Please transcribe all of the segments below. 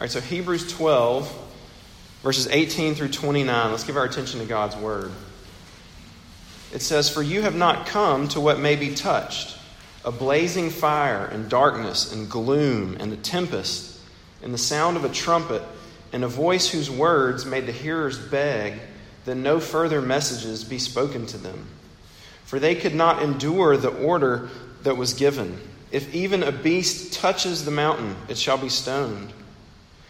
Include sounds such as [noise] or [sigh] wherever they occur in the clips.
right, so Hebrews 12, verses 18 through 29. Let's give our attention to God's word. It says, For you have not come to what may be touched a blazing fire, and darkness, and gloom, and a tempest, and the sound of a trumpet, and a voice whose words made the hearers beg that no further messages be spoken to them. For they could not endure the order that was given. If even a beast touches the mountain, it shall be stoned.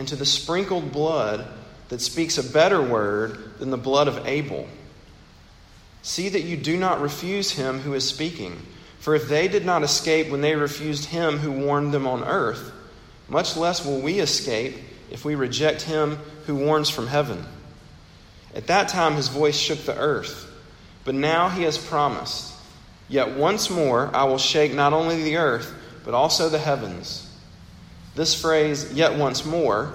and to the sprinkled blood that speaks a better word than the blood of Abel See that you do not refuse him who is speaking. For if they did not escape when they refused him who warned them on earth, much less will we escape if we reject him who warns from heaven. At that time his voice shook the earth, but now he has promised, Yet once more I will shake not only the earth, but also the heavens. This phrase, yet once more,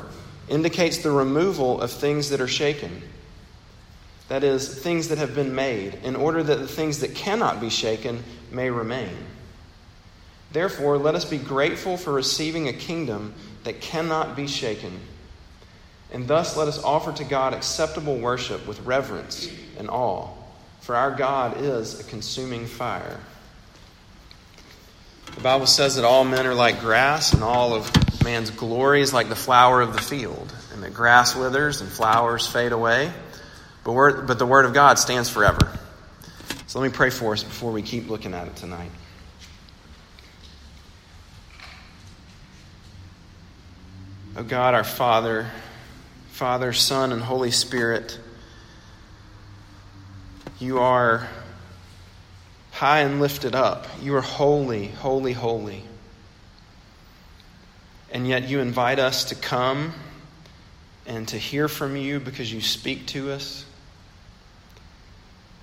indicates the removal of things that are shaken that is, things that have been made, in order that the things that cannot be shaken may remain. Therefore, let us be grateful for receiving a kingdom that cannot be shaken. And thus let us offer to God acceptable worship with reverence and awe, for our God is a consuming fire. The Bible says that all men are like grass, and all of man's glory is like the flower of the field, and the grass withers and flowers fade away but, word, but the Word of God stands forever. So let me pray for us before we keep looking at it tonight. Oh God, our Father, Father, Son, and Holy Spirit, you are high and lifted up. You are holy, holy, holy. And yet you invite us to come and to hear from you because you speak to us.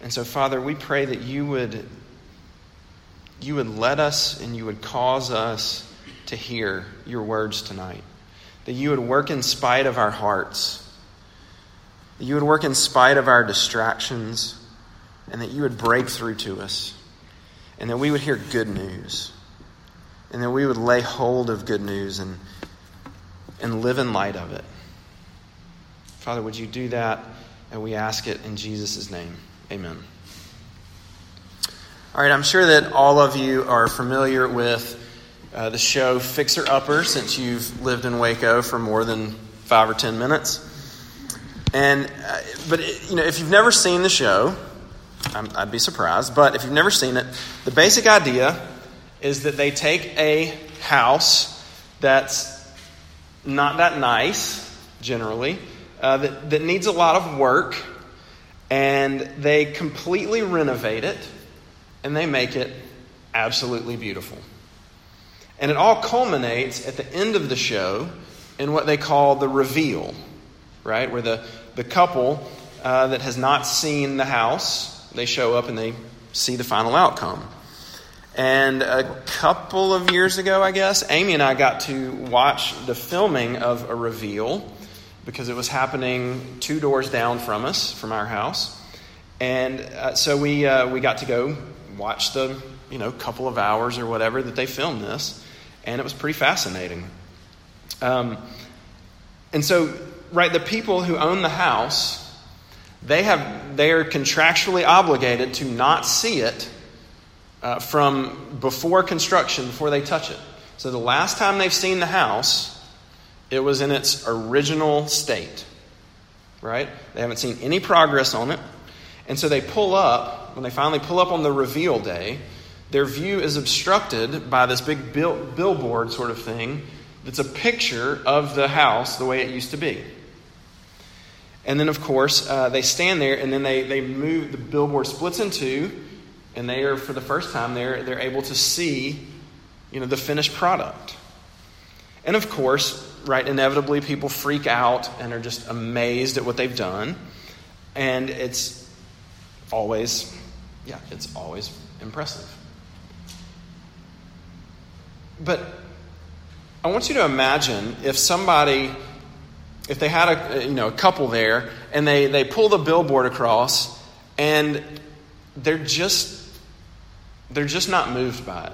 And so, Father, we pray that you would, you would let us and you would cause us to hear your words tonight. That you would work in spite of our hearts. That you would work in spite of our distractions. And that you would break through to us. And that we would hear good news. And that we would lay hold of good news and, and live in light of it. Father, would you do that? And we ask it in Jesus' name. Amen. All right, I'm sure that all of you are familiar with uh, the show Fixer Upper since you've lived in Waco for more than five or ten minutes. And, uh, but, it, you know, if you've never seen the show, i I'd be surprised, but if you've never seen it, the basic idea is that they take a house that's not that nice, generally, uh, that, that needs a lot of work and they completely renovate it and they make it absolutely beautiful. And it all culminates at the end of the show in what they call the reveal, right? Where the, the couple uh, that has not seen the house, they show up and they see the final outcome. And a couple of years ago, I guess, Amy and I got to watch the filming of a reveal because it was happening two doors down from us, from our house. And uh, so we, uh, we got to go watch the, you know, couple of hours or whatever that they filmed this. And it was pretty fascinating. Um, and so, right, the people who own the house, they have, they are contractually obligated to not see it uh, from before construction, before they touch it. So the last time they've seen the house it was in its original state, right? They haven't seen any progress on it. And so they pull up, when they finally pull up on the reveal day, their view is obstructed by this big bill, billboard sort of thing that's a picture of the house the way it used to be. And then, of course, uh, they stand there and then they, they move, the billboard splits in two, and they are, for the first time, they're, they're able to see you know, the finished product. And of course, right, inevitably people freak out and are just amazed at what they've done. And it's always, yeah, it's always impressive. But I want you to imagine if somebody, if they had a, you know, a couple there and they, they pull the billboard across and they're just, they're just not moved by it.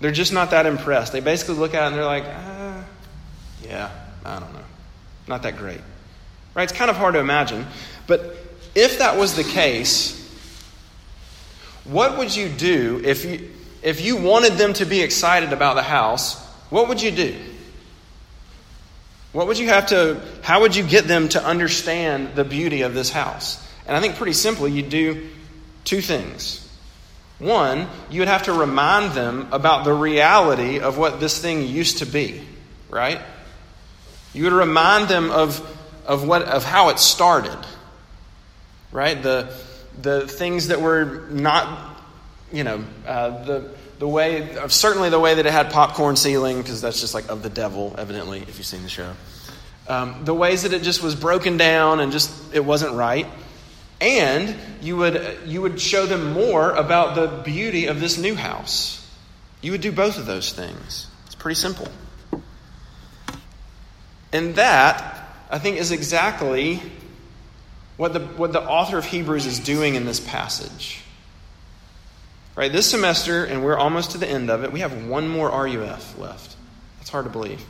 They're just not that impressed. They basically look at it and they're like, ah, yeah, I don't know. Not that great. Right? It's kind of hard to imagine. But if that was the case, what would you do if you, if you wanted them to be excited about the house? What would you do? What would you have to, how would you get them to understand the beauty of this house? And I think pretty simply, you'd do two things. One, you would have to remind them about the reality of what this thing used to be, right? You would remind them of, of, what, of how it started, right? The, the things that were not, you know, uh, the, the way, of, certainly the way that it had popcorn ceiling, because that's just like of the devil, evidently, if you've seen the show. Um, the ways that it just was broken down and just, it wasn't right. And you would, you would show them more about the beauty of this new house. You would do both of those things. It's pretty simple. And that, I think, is exactly what the, what the author of Hebrews is doing in this passage. Right, this semester, and we're almost to the end of it, we have one more RUF left. That's hard to believe.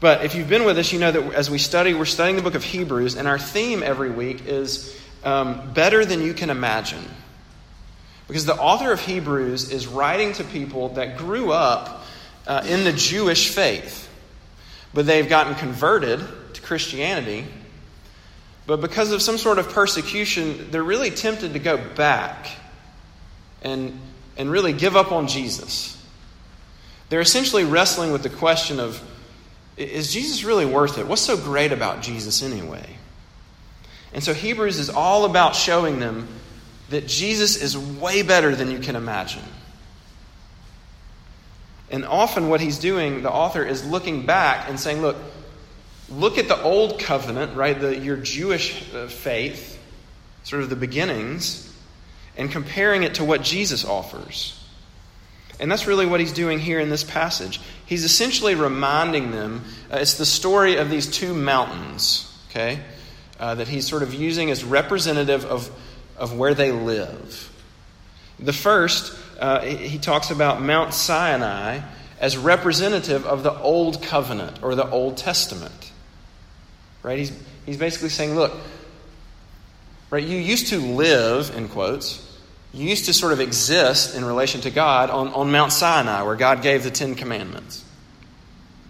But if you've been with us, you know that as we study, we're studying the book of Hebrews, and our theme every week is um, better than you can imagine. Because the author of Hebrews is writing to people that grew up uh, in the Jewish faith but they've gotten converted to Christianity. But because of some sort of persecution, they're really tempted to go back and, and really give up on Jesus. They're essentially wrestling with the question of is Jesus really worth it? What's so great about Jesus anyway? And so Hebrews is all about showing them that Jesus is way better than you can imagine. And often, what he's doing, the author, is looking back and saying, look, look at the old covenant, right? The, your Jewish uh, faith, sort of the beginnings, and comparing it to what Jesus offers. And that's really what he's doing here in this passage. He's essentially reminding them uh, it's the story of these two mountains, okay, uh, that he's sort of using as representative of, of where they live. The first uh, he talks about Mount Sinai as representative of the Old Covenant or the Old Testament. Right? He's, he's basically saying, look, right, you used to live, in quotes, you used to sort of exist in relation to God on, on Mount Sinai, where God gave the Ten Commandments.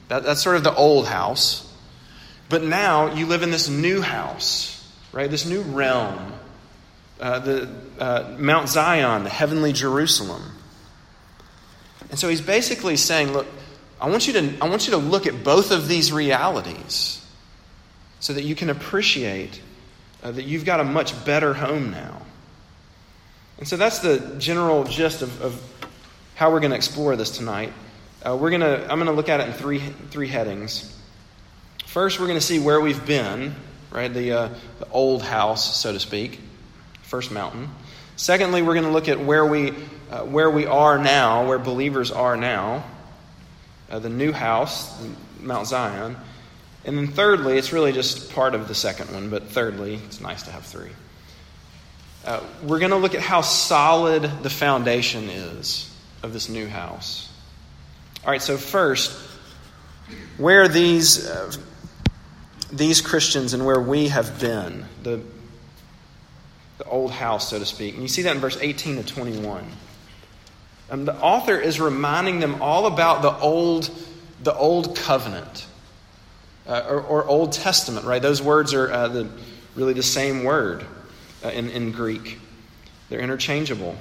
That, that's sort of the old house. But now you live in this new house, right? This new realm uh, the uh, Mount Zion, the heavenly Jerusalem. And so he's basically saying, look, I want you to I want you to look at both of these realities so that you can appreciate uh, that you've got a much better home now. And so that's the general gist of, of how we're going to explore this tonight. Uh, we're to I'm going to look at it in three three headings. First, we're going to see where we've been, right? The, uh, the old house, so to speak first mountain. Secondly, we're going to look at where we, uh, where we are now, where believers are now, uh, the new house, Mount Zion. And then thirdly, it's really just part of the second one, but thirdly, it's nice to have three. Uh, we're going to look at how solid the foundation is of this new house. All right, so first, where these, uh, these Christians and where we have been, the the old house, so to speak. And you see that in verse 18 to 21. Um, the author is reminding them all about the old, the old covenant uh, or, or, Old Testament, right? Those words are uh, the, really the same word uh, in, in Greek, they're interchangeable.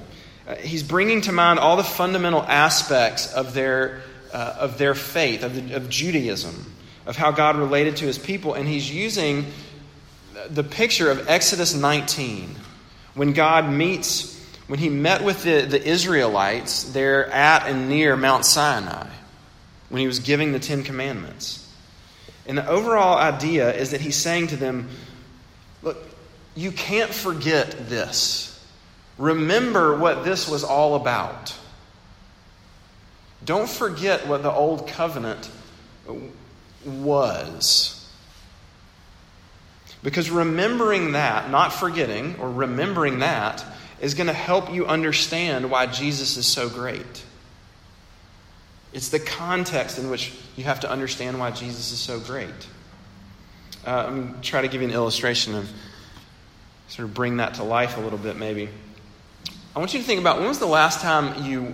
Uh, he's bringing to mind all the fundamental aspects of their, uh, of their faith, of, the, of Judaism, of how God related to his people, and he's using the picture of Exodus 19 when God meets, when he met with the, the Israelites there at and near Mount Sinai. when he was giving the Ten Commandments. And the overall idea is that he's saying to them, Look, you can't forget this. Remember what this was all about. Don't forget what the old covenant was. Because remembering that, not forgetting, or remembering that, is going to help you understand why Jesus is so great. It's the context in which you have to understand why Jesus is so great. Uh, I'm going to try to give you an illustration of sort of bring that to life a little bit, maybe. I want you to think about when was the last time you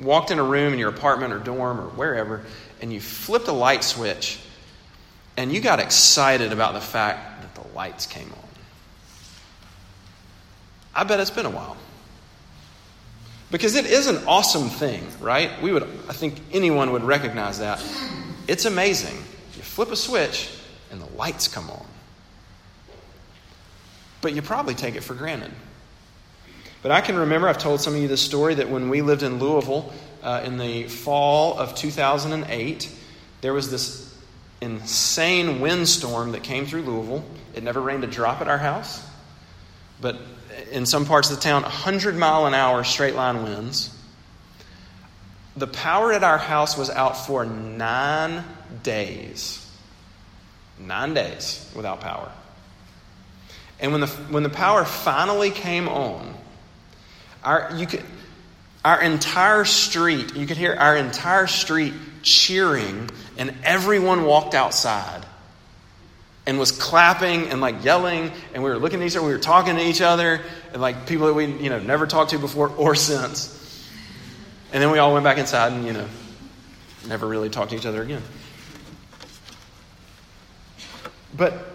walked in a room in your apartment or dorm or wherever and you flipped a light switch and you got excited about the fact that the lights came on? I bet it's been a while. Because it is an awesome thing, right? We would I think anyone would recognize that. It's amazing. You flip a switch and the lights come on. But you probably take it for granted. But I can remember, I've told some of you this story, that when we lived in Louisville uh, in the fall of 2008, there was this insane windstorm that came through Louisville. It never rained a drop at our house, but in some parts of the town, 100 mile an hour straight line winds. The power at our house was out for nine days. Nine days without power. And when the, when the power finally came on, our, you could, our entire street, you could hear our entire street cheering, and everyone walked outside and was clapping and like yelling, and we were looking at each other, we were talking to each other, and like people that we you know never talked to before or since. And then we all went back inside and you know never really talked to each other again. But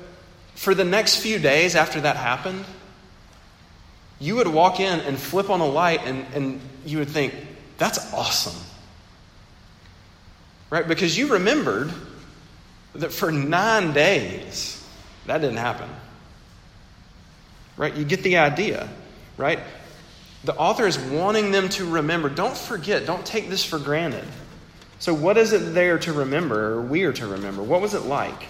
for the next few days after that happened, you would walk in and flip on a light and, and you would think, that's awesome. Right? Because you remembered that for nine days, that didn't happen. Right? You get the idea, right? The author is wanting them to remember. Don't forget, don't take this for granted. So, what is it there to remember, or we are to remember? What was it like?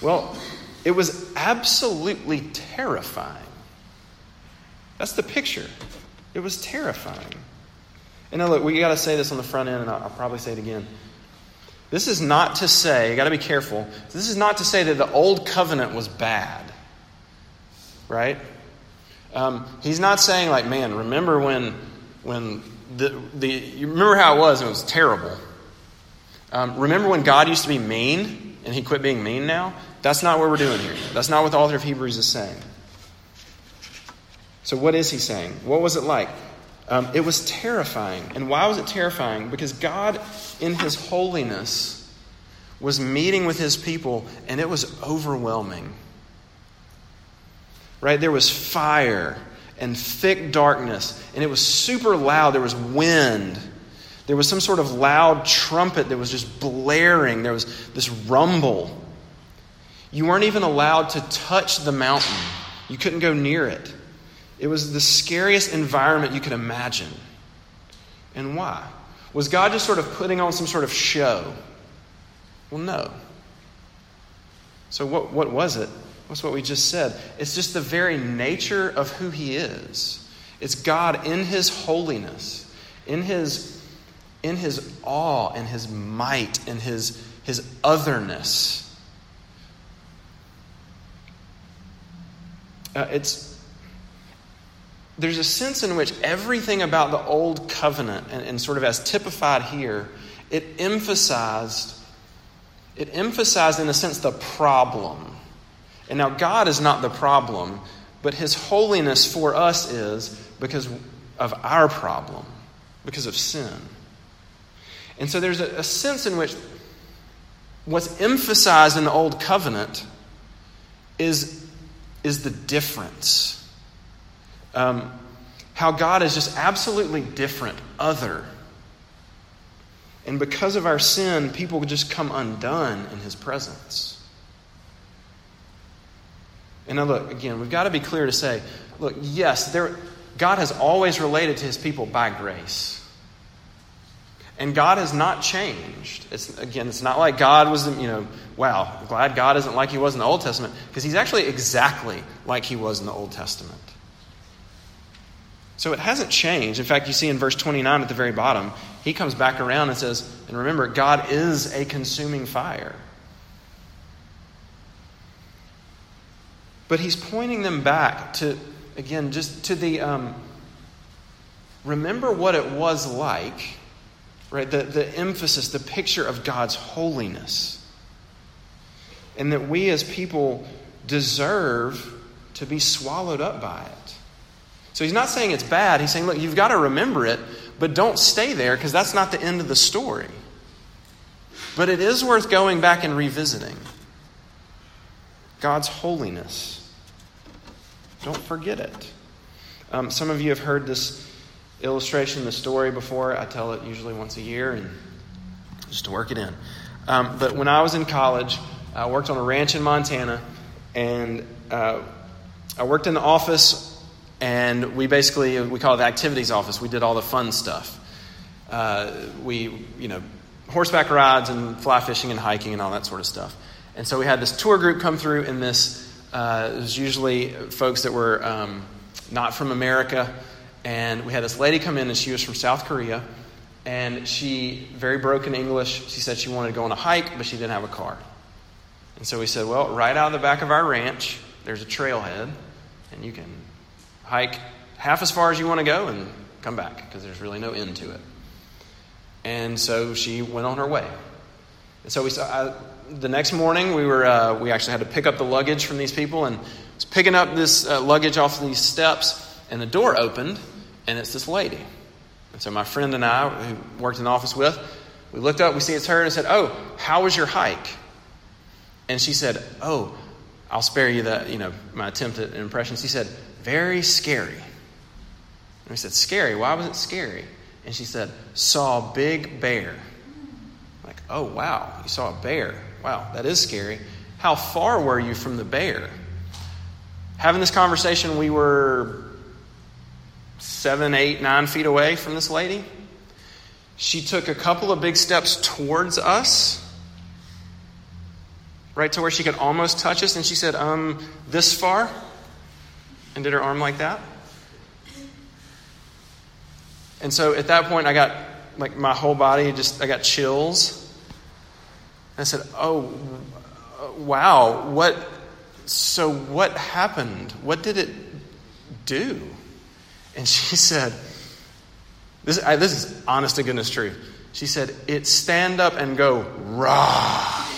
Well, it was absolutely terrifying. That's the picture. It was terrifying. And now, look, we got to say this on the front end, and I'll, I'll probably say it again. This is not to say, you got to be careful. This is not to say that the old covenant was bad, right? Um, he's not saying like, man, remember when when the the you remember how it was? It was terrible. Um, remember when God used to be mean and he quit being mean now? That's not what we're doing here. That's not what the author of Hebrews is saying. So what is he saying? What was it like? Um, it was terrifying. And why was it terrifying? Because God, in His holiness, was meeting with His people, and it was overwhelming. Right? There was fire and thick darkness, and it was super loud. There was wind. There was some sort of loud trumpet that was just blaring. There was this rumble. You weren't even allowed to touch the mountain, you couldn't go near it. It was the scariest environment you could imagine. And why? Was God just sort of putting on some sort of show? Well, no. So, what, what was it? What's what we just said? It's just the very nature of who He is. It's God in His holiness, in His, in his awe, in His might, in His, his otherness. Uh, it's there's a sense in which everything about the old covenant, and, and sort of as typified here, it emphasized, it emphasized in a sense the problem. And now God is not the problem, but his holiness for us is because of our problem, because of sin. And so there's a, a sense in which what's emphasized in the old covenant is, is the difference um, how God is just absolutely different, other. And because of our sin, people just come undone in His presence. And now, look, again, we've got to be clear to say look, yes, there, God has always related to His people by grace. And God has not changed. It's, again, it's not like God was, you know, wow, glad God isn't like he was in the Old Testament, because he's actually exactly like he was in the Old Testament. So it hasn't changed. In fact, you see in verse 29 at the very bottom, he comes back around and says, and remember, God is a consuming fire. But he's pointing them back to, again, just to the um, remember what it was like, right? The, the emphasis, the picture of God's holiness. And that we as people deserve to be swallowed up by it. So he's not saying it's bad. He's saying, look, you've got to remember it, but don't stay there because that's not the end of the story. But it is worth going back and revisiting God's holiness. Don't forget it. Um, some of you have heard this illustration, the story before. I tell it usually once a year and just to work it in. Um, but when I was in college, I worked on a ranch in Montana, and uh, I worked in the office, and we basically we call it the activities office. We did all the fun stuff. Uh, we, you know, horseback rides and fly fishing and hiking and all that sort of stuff. And so we had this tour group come through, and this uh, it was usually folks that were um, not from America. And we had this lady come in, and she was from South Korea. And she, very broken English, she said she wanted to go on a hike, but she didn't have a car. And so we said, well, right out of the back of our ranch, there's a trailhead, and you can hike half as far as you want to go and come back because there's really no end to it. And so she went on her way. And so we saw, I, the next morning, we were uh, we actually had to pick up the luggage from these people, and was picking up this uh, luggage off these steps, and the door opened, and it's this lady. And so my friend and I, who worked in the office with, we looked up, we see it's her, and said, "Oh, how was your hike?" And she said, "Oh, I'll spare you that, you know, my attempt at an impression." She said, "Very scary." And we said, "Scary? Why was it scary?" And she said, "Saw a big bear." Like, oh wow, you saw a bear. Wow, that is scary. How far were you from the bear? Having this conversation, we were seven, eight, nine feet away from this lady. She took a couple of big steps towards us, right to where she could almost touch us, and she said, Um, this far? And did her arm like that. And so at that point, I got like my whole body just, I got chills. I said, Oh, wow, what, so what happened? What did it do? And [laughs] she said, This, I, this is honest to goodness truth. She said, It stand up and go, rah.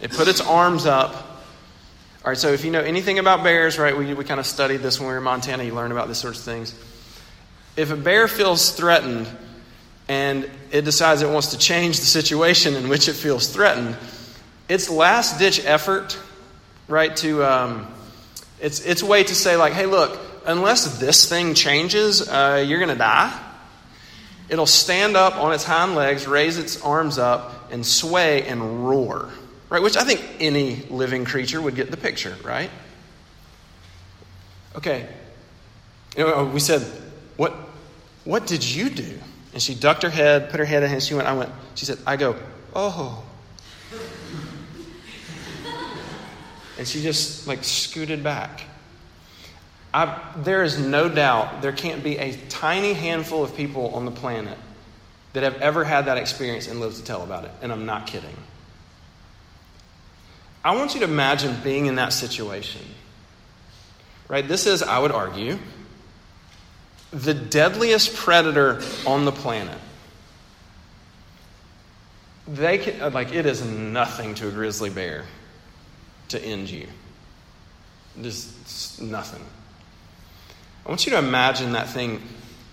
it put its arms up. All right, so if you know anything about bears, right, we, we kind of studied this when we were in Montana, you learn about these sorts of things. If a bear feels threatened, and it decides it wants to change the situation in which it feels threatened, its last ditch effort, right, to um, its its way to say like, hey, look, unless this thing changes, uh, you're going to die. It'll stand up on its hind legs, raise its arms up, and sway and roar, right? Which I think any living creature would get the picture, right? Okay. You know, we said, what, what did you do? And she ducked her head, put her head in, and she went, I went, she said, I go, oh. and she just like scooted back. I, there is no doubt there can't be a tiny handful of people on the planet that have ever had that experience and lived to tell about it. And I'm not kidding. I want you to imagine being in that situation. Right? This is, I would argue, the deadliest predator on the planet. They can, uh, like it is nothing to a grizzly bear to end you. Just nothing. I want you to imagine that thing.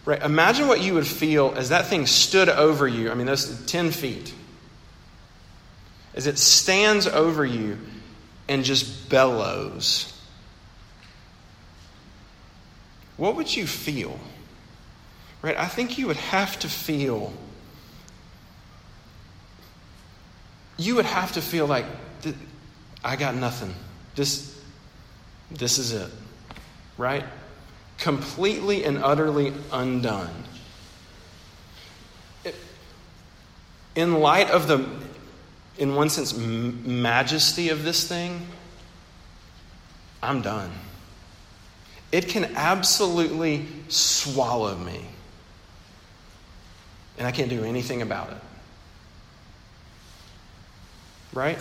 Right? Imagine what you would feel as that thing stood over you. I mean, those 10 feet. As it stands over you and just bellows. What would you feel? Right? I think you would have to feel. You would have to feel like, I got nothing. This, this is it. Right? Completely and utterly undone. in light of the, in one sense, m- majesty of this thing, I'm done. It can absolutely swallow me. And I can't do anything about it. Right?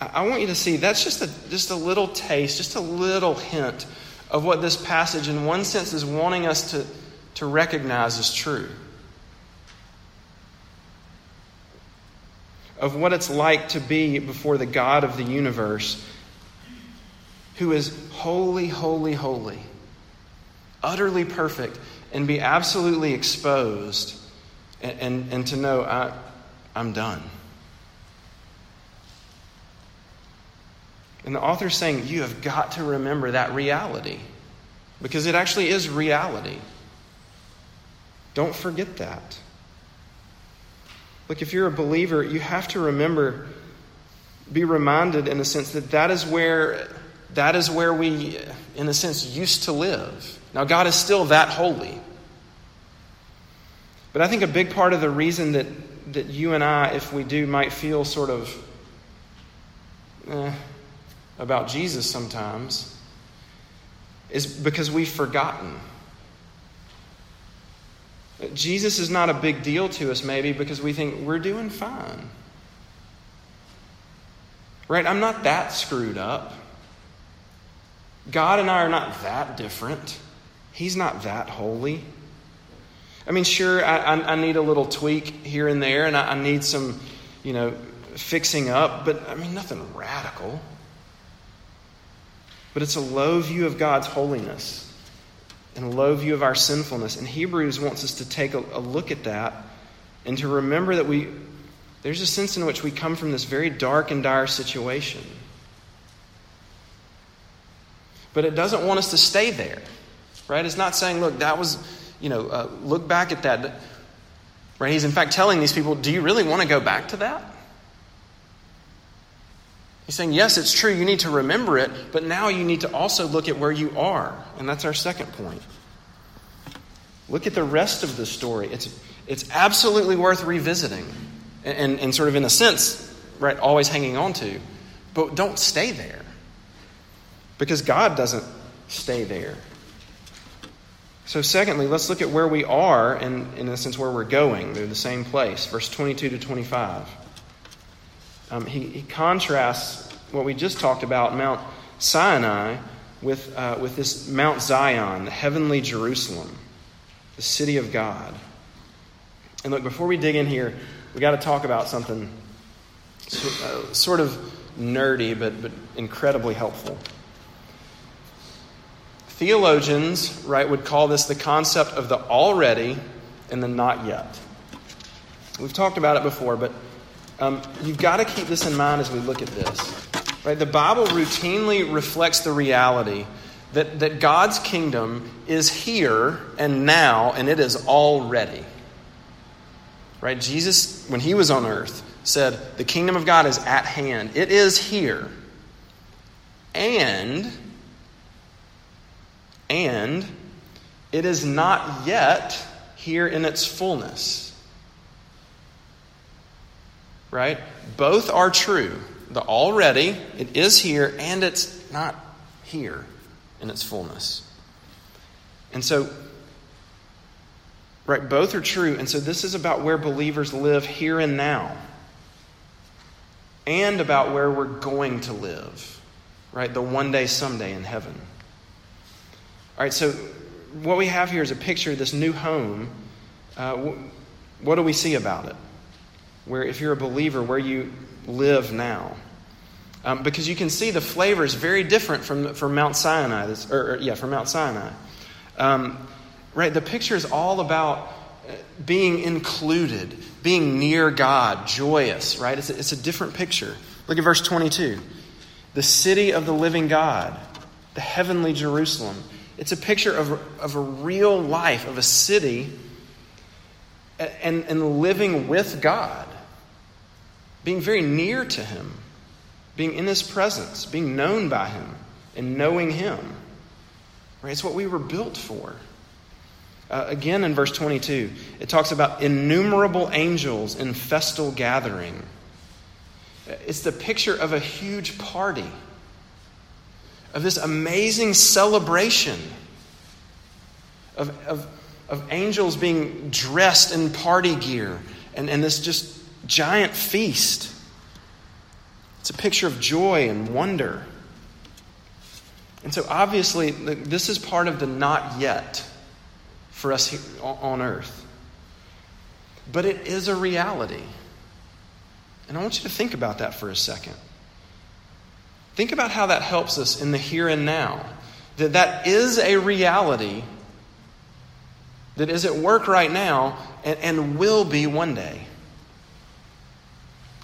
I want you to see that's just a, just a little taste, just a little hint of what this passage, in one sense, is wanting us to, to recognize as true. Of what it's like to be before the God of the universe, who is holy, holy, holy, utterly perfect, and be absolutely exposed, and, and, and to know I, I'm done. And the author is saying you have got to remember that reality because it actually is reality. Don't forget that. Look, if you're a believer, you have to remember, be reminded in a sense that that is where that is where we, in a sense, used to live. Now, God is still that holy. But I think a big part of the reason that, that you and I, if we do, might feel sort of eh, about Jesus sometimes is because we've forgotten. Jesus is not a big deal to us, maybe, because we think we're doing fine. Right? I'm not that screwed up. God and I are not that different. He's not that holy. I mean, sure, I, I, I need a little tweak here and there, and I, I need some, you know, fixing up, but I mean, nothing radical but it's a low view of God's holiness and low view of our sinfulness. And Hebrews wants us to take a, a look at that and to remember that we there's a sense in which we come from this very dark and dire situation. But it doesn't want us to stay there, right? It's not saying, look, that was, you know, uh, look back at that. Right? He's in fact telling these people, do you really want to go back to that? He's saying, yes, it's true, you need to remember it, but now you need to also look at where you are. And that's our second point. Look at the rest of the story. It's, it's absolutely worth revisiting and, and, and sort of, in a sense, right, always hanging on to. But don't stay there because God doesn't stay there. So, secondly, let's look at where we are and, in a sense, where we're going. They're the same place. Verse 22 to 25 um, he, he, contrasts what we just talked about, Mount Sinai, with, uh, with this Mount Zion, the heavenly Jerusalem, the city of God. And look, before we dig in here, we got to talk about something uh, sort of nerdy, but, but incredibly helpful. Theologians, right, would call this the concept of the already and the not yet. We've talked about it before, but um, you've got to keep this in mind as we look at this. Right? The Bible routinely reflects the reality that, that God's kingdom is here and now, and it is already. Right? Jesus, when he was on earth, said, The kingdom of God is at hand. It is here. And, and it is not yet here in its fullness right? Both are true. The already, it is here, and it's not here in its fullness. And so, right, both are true. And so, this is about where believers live here and now, and about where we're going to live, right? The one day, someday in heaven. All right, so what we have here is a picture of this new home. Uh, what do we see about it? Where if you're a believer, where you live now. Um, because you can see the flavor is very different from, from Mount Sinai, this, or, or, yeah, from Mount Sinai. Um, right, the picture is all about uh, being included, being near God, joyous, right? It's a, it's a different picture. Look at verse 22. The city of the living God, the heavenly Jerusalem. It's a picture of, of a real life, of a city and, and living with God being very near to Him, being in His presence, being known by Him, and knowing Him. Right? It's what we were built for. Uh, again in verse 22, it talks about innumerable angels in festal gathering. It's the picture of a huge party, of this amazing celebration, of, of, of angels being dressed in party gear, and, and this just giant feast. It's a picture of joy and wonder. And so, obviously, this is part of the not yet for us on earth. But it is a reality. And I want you to think about that for a second. Think about how that helps us in the here and now. That that is a reality that is at work right now and, and will be one day.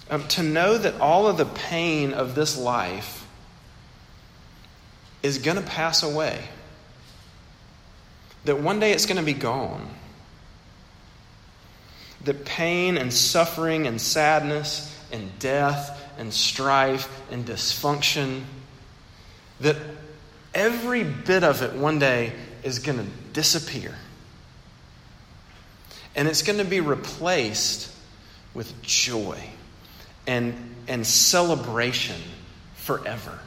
Um, to know that all of the pain of this life is going to pass away, that one day it's going to be gone. That pain and suffering and sadness and death and strife and dysfunction, that every bit of it one day is going to disappear. And it's going to be replaced with joy and, and celebration forever.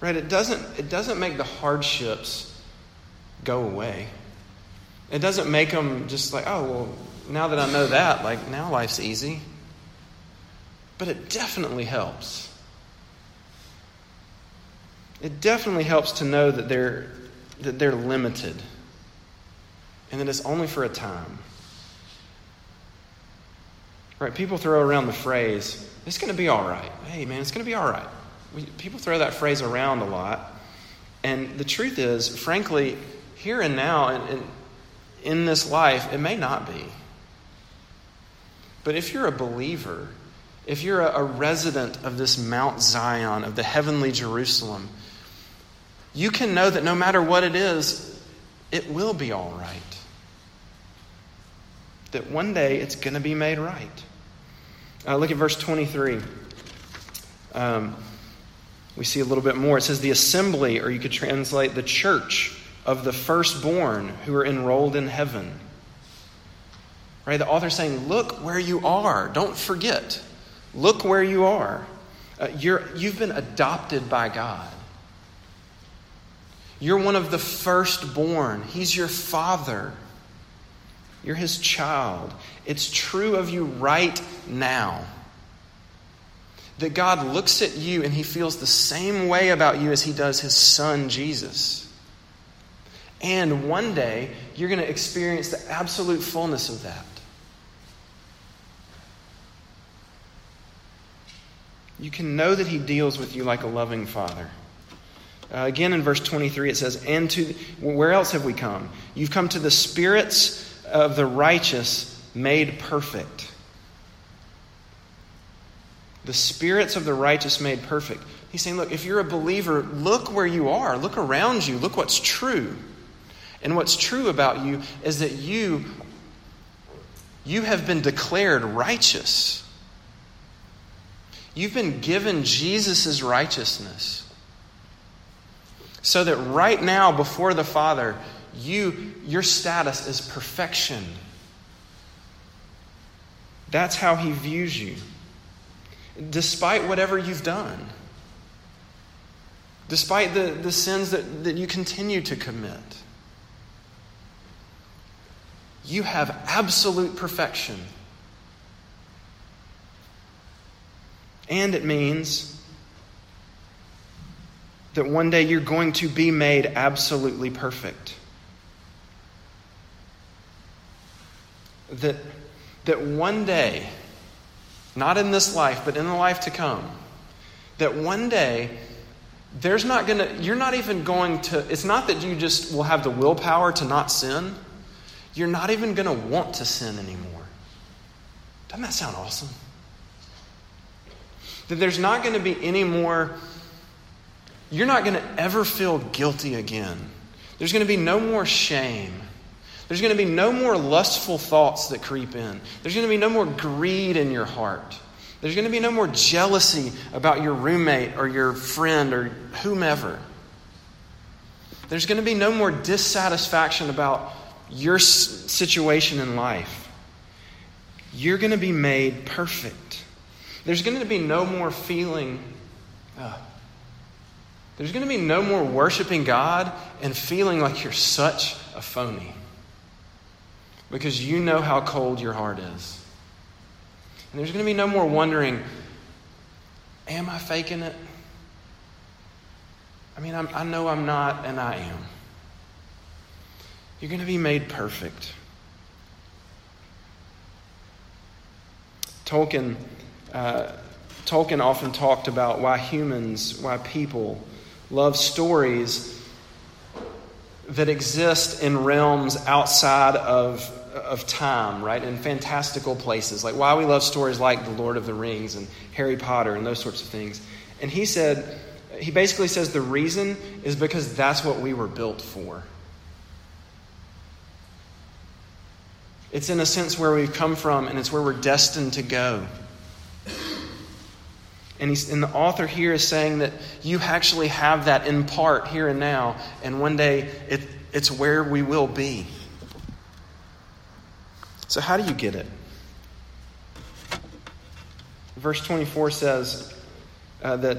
Right? It doesn't, it doesn't make the hardships go away. It doesn't make them just like, oh, well, now that I know that, like, now life's easy. But it definitely helps. It definitely helps to know that they're, that they're limited and that it's only for a time. Right? People throw around the phrase, it's going to be all right. Hey, man, it's going to be all right. We, people throw that phrase around a lot. And the truth is, frankly, here and now, in, in this life, it may not be. But if you're a believer, if you're a, a resident of this Mount Zion, of the heavenly Jerusalem, you can know that no matter what it is, it will be all right. That one day it's going to be made right. Uh, look at verse 23. Um, we see a little bit more. It says, The assembly, or you could translate the church of the firstborn who are enrolled in heaven. Right? The author's saying, Look where you are. Don't forget. Look where you are. Uh, you're, you've been adopted by God. You're one of the firstborn. He's your father. You're his child. It's true of you right now. That God looks at you and he feels the same way about you as he does his son, Jesus. And one day, you're going to experience the absolute fullness of that. You can know that he deals with you like a loving father. Uh, again, in verse 23, it says, And to, where else have we come? You've come to the spirits of the righteous made perfect. The spirits of the righteous made perfect. He's saying, look, if you're a believer, look where you are. Look around you. Look what's true. And what's true about you is that you, you have been declared righteous. You've been given Jesus' righteousness. So that right now, before the Father, you, your status is perfection. That's how he views you. Despite whatever you've done, despite the, the sins that, that you continue to commit, you have absolute perfection. And it means that one day you're going to be made absolutely perfect. That, that one day, not in this life, but in the life to come, that one day there's not going to, you're not even going to, it's not that you just will have the willpower to not sin. You're not even going to want to sin anymore. Doesn't that sound awesome? That there's not going to be any more, you're not going to ever feel guilty again. There's going to be no more shame. There's going to be no more lustful thoughts that creep in. There's going to be no more greed in your heart. There's going to be no more jealousy about your roommate or your friend or whomever. There's going to be no more dissatisfaction about your situation in life. You're going to be made perfect. There's going to be no more feeling. Uh, there's going to be no more worshiping God and feeling like you're such a phony because you know how cold your heart is. And there's going to be no more wondering, am I faking it? I mean, I'm, i know I'm not, and I am. You're going to be made perfect. Tolkien, uh, Tolkien often talked about why humans, why people love stories that exist in realms outside of, of time, right? In fantastical places. Like why we love stories like The Lord of the Rings and Harry Potter and those sorts of things. And he said, he basically says the reason is because that's what we were built for. It's in a sense where we've come from, and it's where we're destined to go. And, he's, and the author here is saying that you actually have that in part here and now, and one day it, it's where we will be. So, how do you get it? Verse 24 says uh, that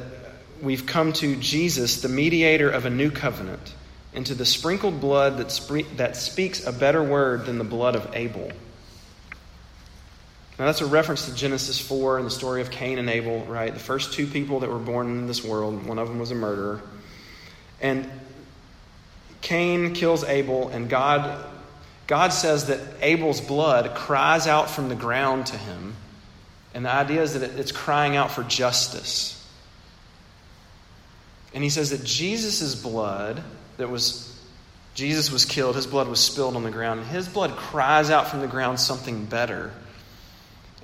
we've come to Jesus, the mediator of a new covenant, and to the sprinkled blood that, that speaks a better word than the blood of Abel. Now, that's a reference to Genesis 4 and the story of Cain and Abel, right? The first two people that were born in this world, one of them was a murderer. And Cain kills Abel, and God, God says that Abel's blood cries out from the ground to him. And the idea is that it's crying out for justice. And he says that Jesus' blood, that was Jesus was killed, his blood was spilled on the ground, and his blood cries out from the ground something better.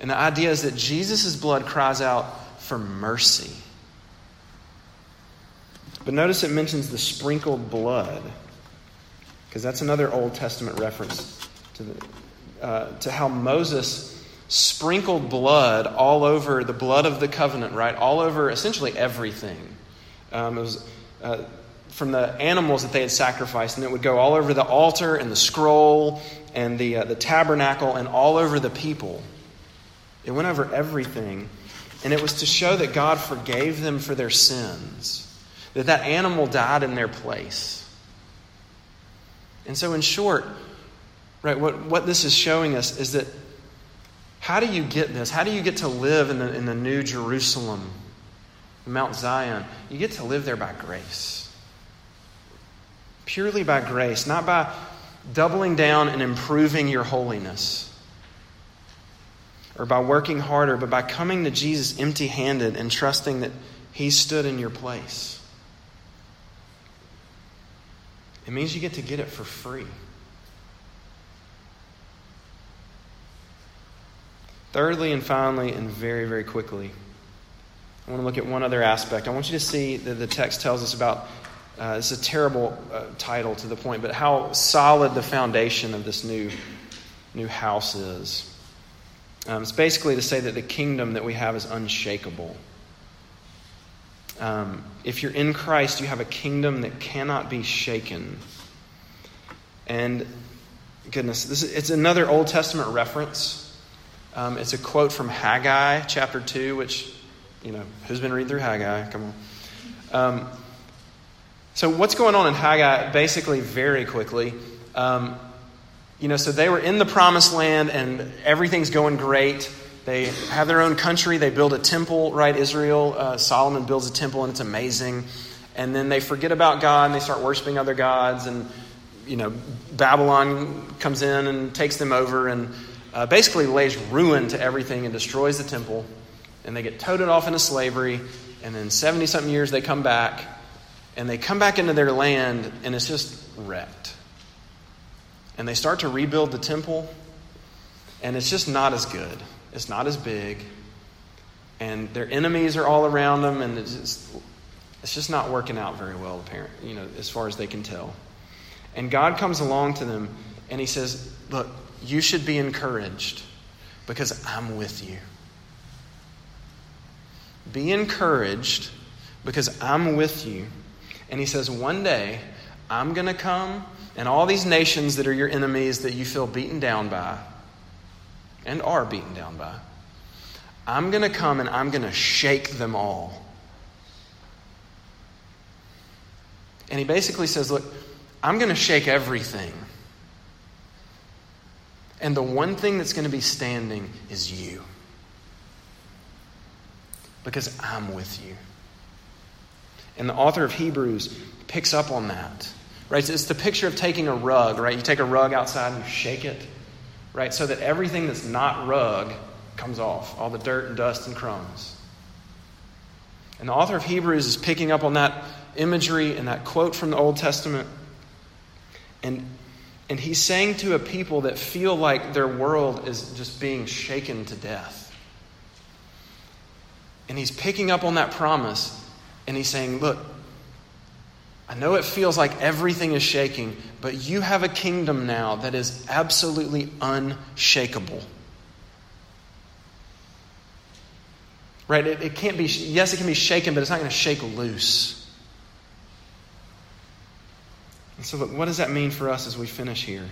And the idea is that Jesus' blood cries out for mercy. But notice it mentions the sprinkled blood, because that's another Old Testament reference to, the, uh, to how Moses sprinkled blood all over the blood of the covenant, right? All over essentially everything. Um, it was uh, from the animals that they had sacrificed, and it would go all over the altar and the scroll and the, uh, the tabernacle and all over the people. It went over everything. And it was to show that God forgave them for their sins, that that animal died in their place. And so, in short, right, what, what this is showing us is that how do you get this? How do you get to live in the, in the new Jerusalem, Mount Zion? You get to live there by grace. Purely by grace, not by doubling down and improving your holiness or by working harder, but by coming to Jesus empty handed and trusting that He stood in your place. It means you get to get it for free. Thirdly, and finally, and very, very quickly, I want to look at one other aspect. I want you to see that the text tells us about uh, it's a terrible uh, title to the point, but how solid the foundation of this new, new house is. Um, it's basically to say that the kingdom that we have is unshakable. Um, if you're in Christ, you have a kingdom that cannot be shaken. And goodness, this is, it's another Old Testament reference. Um, it's a quote from Haggai chapter 2, which, you know, who's been reading through Haggai? Come on. Um, so, what's going on in Haggai, basically, very quickly, um, you know, so they were in the promised land and everything's going great. They have their own country. They build a temple, right? Israel, uh, Solomon builds a temple and it's amazing. And then they forget about God and they start worshiping other gods. And, you know, Babylon comes in and takes them over and uh, basically lays ruin to everything and destroys the temple. And they get toted off into slavery. And then 70 something years they come back and they come back into their land and it's just wrecked and they start to rebuild the temple, and it's just not as good. It's not as big, and their enemies are all around them, and it's just, it's just not working out very well, apparently, you know, as far as they can tell. And God comes along to them, and He says, Look, you should be encouraged because I'm with you. Be encouraged because I'm with you. And He says, One day I'm going to come, and all these nations that are your enemies that you feel beaten down by and are beaten down by, I'm going to come and I'm going to shake them all. And he basically says, Look, I'm going to shake everything. And the one thing that's going to be standing is you. Because I'm with you. And the author of Hebrews picks up on that. Right? It's the picture of taking a rug, right? You take a rug outside and you shake it, right? So that everything that's not rug comes off, all the dirt and dust and crumbs. And the author of Hebrews is picking up on that imagery and that quote from the Old Testament. And, and he's saying to a people that feel like their world is just being shaken to death. And he's picking up on that promise and he's saying, Look, I know it feels like everything is shaking, but you have a kingdom now that is absolutely unshakable. Right? It, it can't be, yes, it can be shaken, but it's not going to shake loose. And so, what does that mean for us as we finish here?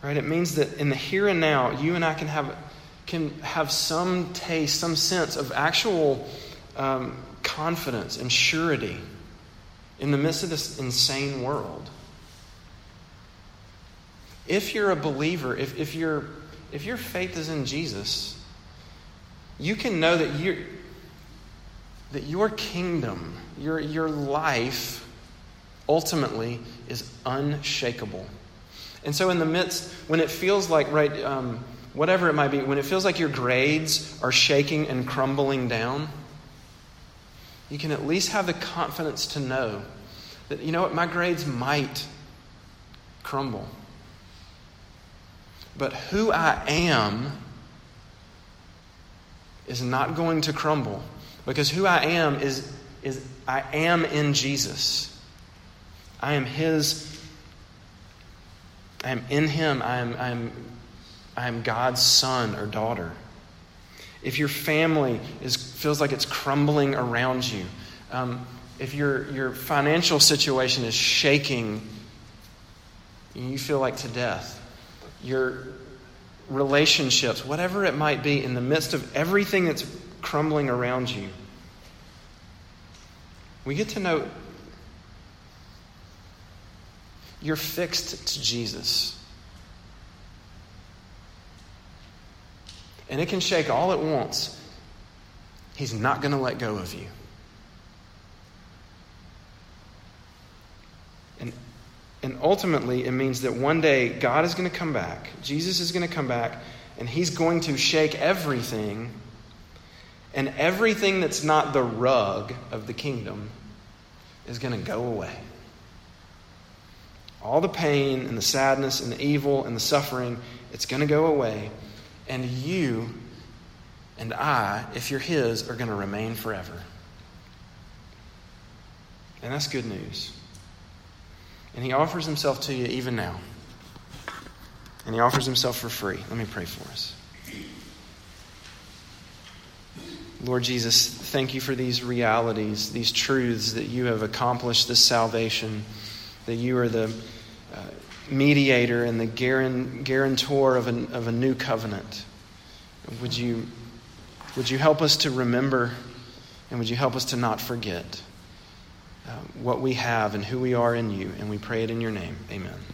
Right? It means that in the here and now, you and I can have, can have some taste, some sense of actual um, confidence and surety in the midst of this insane world. If you're a believer, if, if, you if your faith is in Jesus, you can know that, you that your kingdom, your, your life, ultimately is unshakable. And so, in the midst, when it feels like, right, um, whatever it might be, when it feels like your grades are shaking and crumbling down, you can at least have the confidence to know that, you know what, my grades might crumble. But who I am is not going to crumble because who I am is, is I am in Jesus. I am His. I am in Him. I am, I am, I am God's son or daughter if your family is, feels like it's crumbling around you, um, if your, your financial situation is shaking and you feel like to death, your relationships, whatever it might be, in the midst of everything that's crumbling around you, we get to know you're fixed to Jesus. and it can shake all at once, He's not going to let go of you. And, and ultimately, it means that one day God is going to come back. Jesus is going to come back, and He's going to shake everything. And everything that's not the rug of the kingdom is going to go away. All the pain and the sadness and the evil and the suffering, it's going to go away. And you and I, if you're His, are going to remain forever. And that's good news. And He offers Himself to you even now. And He offers Himself for free. Let me pray for us. Lord Jesus, thank you for these realities, these truths that you have accomplished this salvation, that you are the uh, mediator and the guarantor of, an, of a new covenant. Would you, would you help us to remember and would you help us to not forget uh, what we have and who we are in you? And we pray it in your name. Amen.